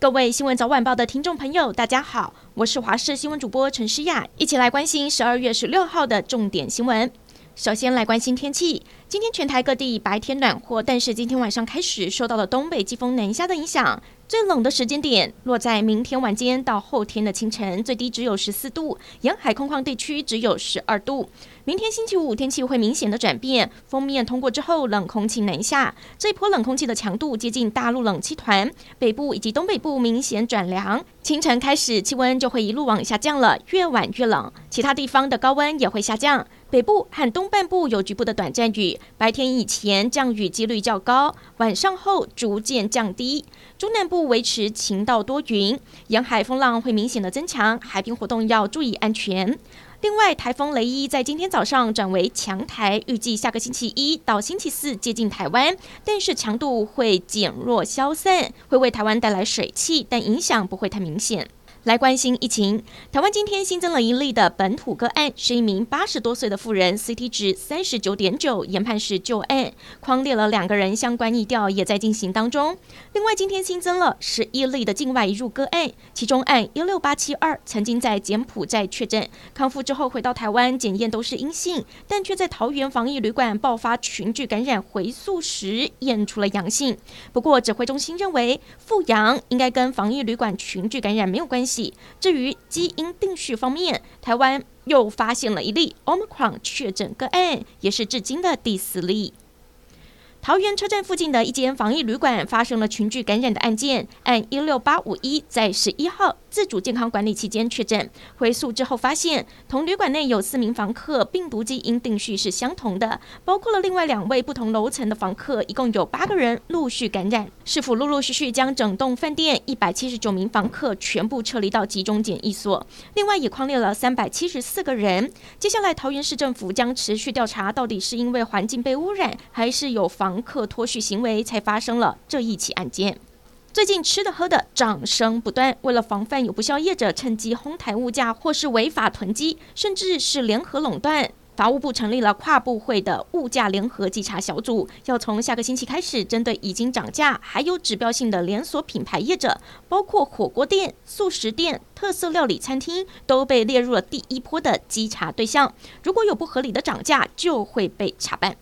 各位新闻早晚报的听众朋友，大家好，我是华视新闻主播陈诗雅，一起来关心十二月十六号的重点新闻。首先来关心天气，今天全台各地白天暖和，但是今天晚上开始受到了东北季风南下的影响。最冷的时间点落在明天晚间到后天的清晨，最低只有十四度，沿海空旷地区只有十二度。明天星期五天气会明显的转变，锋面通过之后，冷空气南下，这一波冷空气的强度接近大陆冷气团，北部以及东北部明显转凉，清晨开始气温就会一路往下降了，越晚越冷，其他地方的高温也会下降。北部和东半部有局部的短暂雨，白天以前降雨几率较高，晚上后逐渐降低。中南部维持晴到多云，沿海风浪会明显的增强，海边活动要注意安全。另外，台风雷伊在今天早上转为强台，预计下个星期一到星期四接近台湾，但是强度会减弱消散，会为台湾带来水汽，但影响不会太明显。来关心疫情，台湾今天新增了一例的本土个案，是一名八十多岁的妇人，CT 值三十九点九，研判是旧案，框列了两个人相关疫调也在进行当中。另外，今天新增了十一例的境外入个案，其中案一六八七二曾经在柬埔寨确诊，康复之后回到台湾检验都是阴性，但却在桃园防疫旅馆爆发群聚感染回溯时验出了阳性。不过指挥中心认为复阳应该跟防疫旅馆群聚感染没有关系。系至于基因定序方面，台湾又发现了一例 Omicron 确诊个案，也是至今的第四例。桃园车站附近的一间防疫旅馆发生了群聚感染的案件，案一六八五一在十一号自主健康管理期间确诊，回溯之后发现同旅馆内有四名房客病毒基因定序是相同的，包括了另外两位不同楼层的房客，一共有八个人陆续感染。市府陆陆续续将整栋饭店一百七十九名房客全部撤离到集中检疫所，另外也匡列了三百七十四个人。接下来桃园市政府将持续调查，到底是因为环境被污染，还是有。房客脱序行为才发生了这一起案件。最近吃的喝的涨声不断，为了防范有不肖业者趁机哄抬物价，或是违法囤积，甚至是联合垄断，法务部成立了跨部会的物价联合稽查小组，要从下个星期开始，针对已经涨价还有指标性的连锁品牌业者，包括火锅店、素食店、特色料理餐厅，都被列入了第一波的稽查对象。如果有不合理的涨价，就会被查办。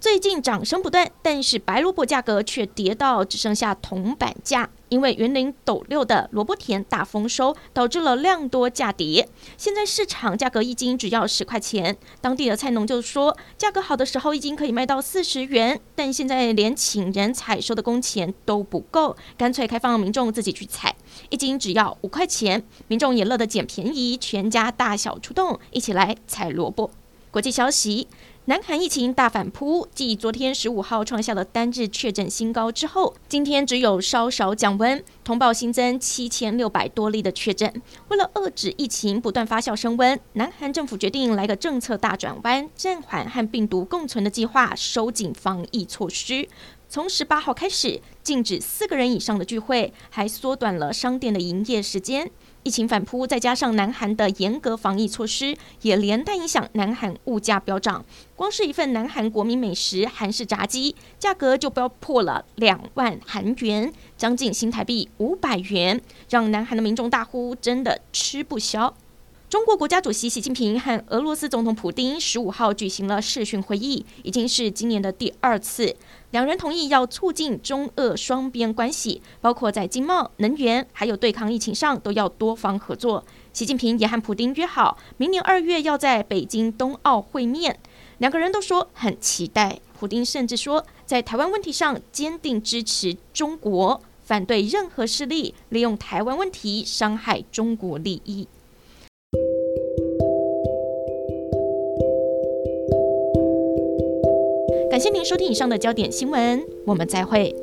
最近涨声不断，但是白萝卜价格却跌到只剩下铜板价，因为园林斗六的萝卜田大丰收，导致了量多价跌。现在市场价格一斤只要十块钱，当地的菜农就说，价格好的时候一斤可以卖到四十元，但现在连请人采收的工钱都不够，干脆开放民众自己去采，一斤只要五块钱，民众也乐得捡便宜，全家大小出动，一起来采萝卜。国际消息。南韩疫情大反扑，继昨天十五号创下了单日确诊新高之后，今天只有稍稍降温，通报新增七千六百多例的确诊。为了遏制疫情不断发酵升温，南韩政府决定来个政策大转弯，暂缓和病毒共存的计划，收紧防疫措施。从十八号开始，禁止四个人以上的聚会，还缩短了商店的营业时间。疫情反扑，再加上南韩的严格防疫措施，也连带影响南韩物价飙涨。光是一份南韩国民美食韩式炸鸡，价格就飙破了两万韩元，将近新台币五百元，让南韩的民众大呼：“真的吃不消。”中国国家主席习近平和俄罗斯总统普丁十五号举行了视讯会议，已经是今年的第二次。两人同意要促进中俄双边关系，包括在经贸、能源还有对抗疫情上都要多方合作。习近平也和普丁约好，明年二月要在北京冬奥会面。两个人都说很期待。普丁甚至说，在台湾问题上坚定支持中国，反对任何势力利用台湾问题伤害中国利益。感谢您收听以上的焦点新闻，我们再会。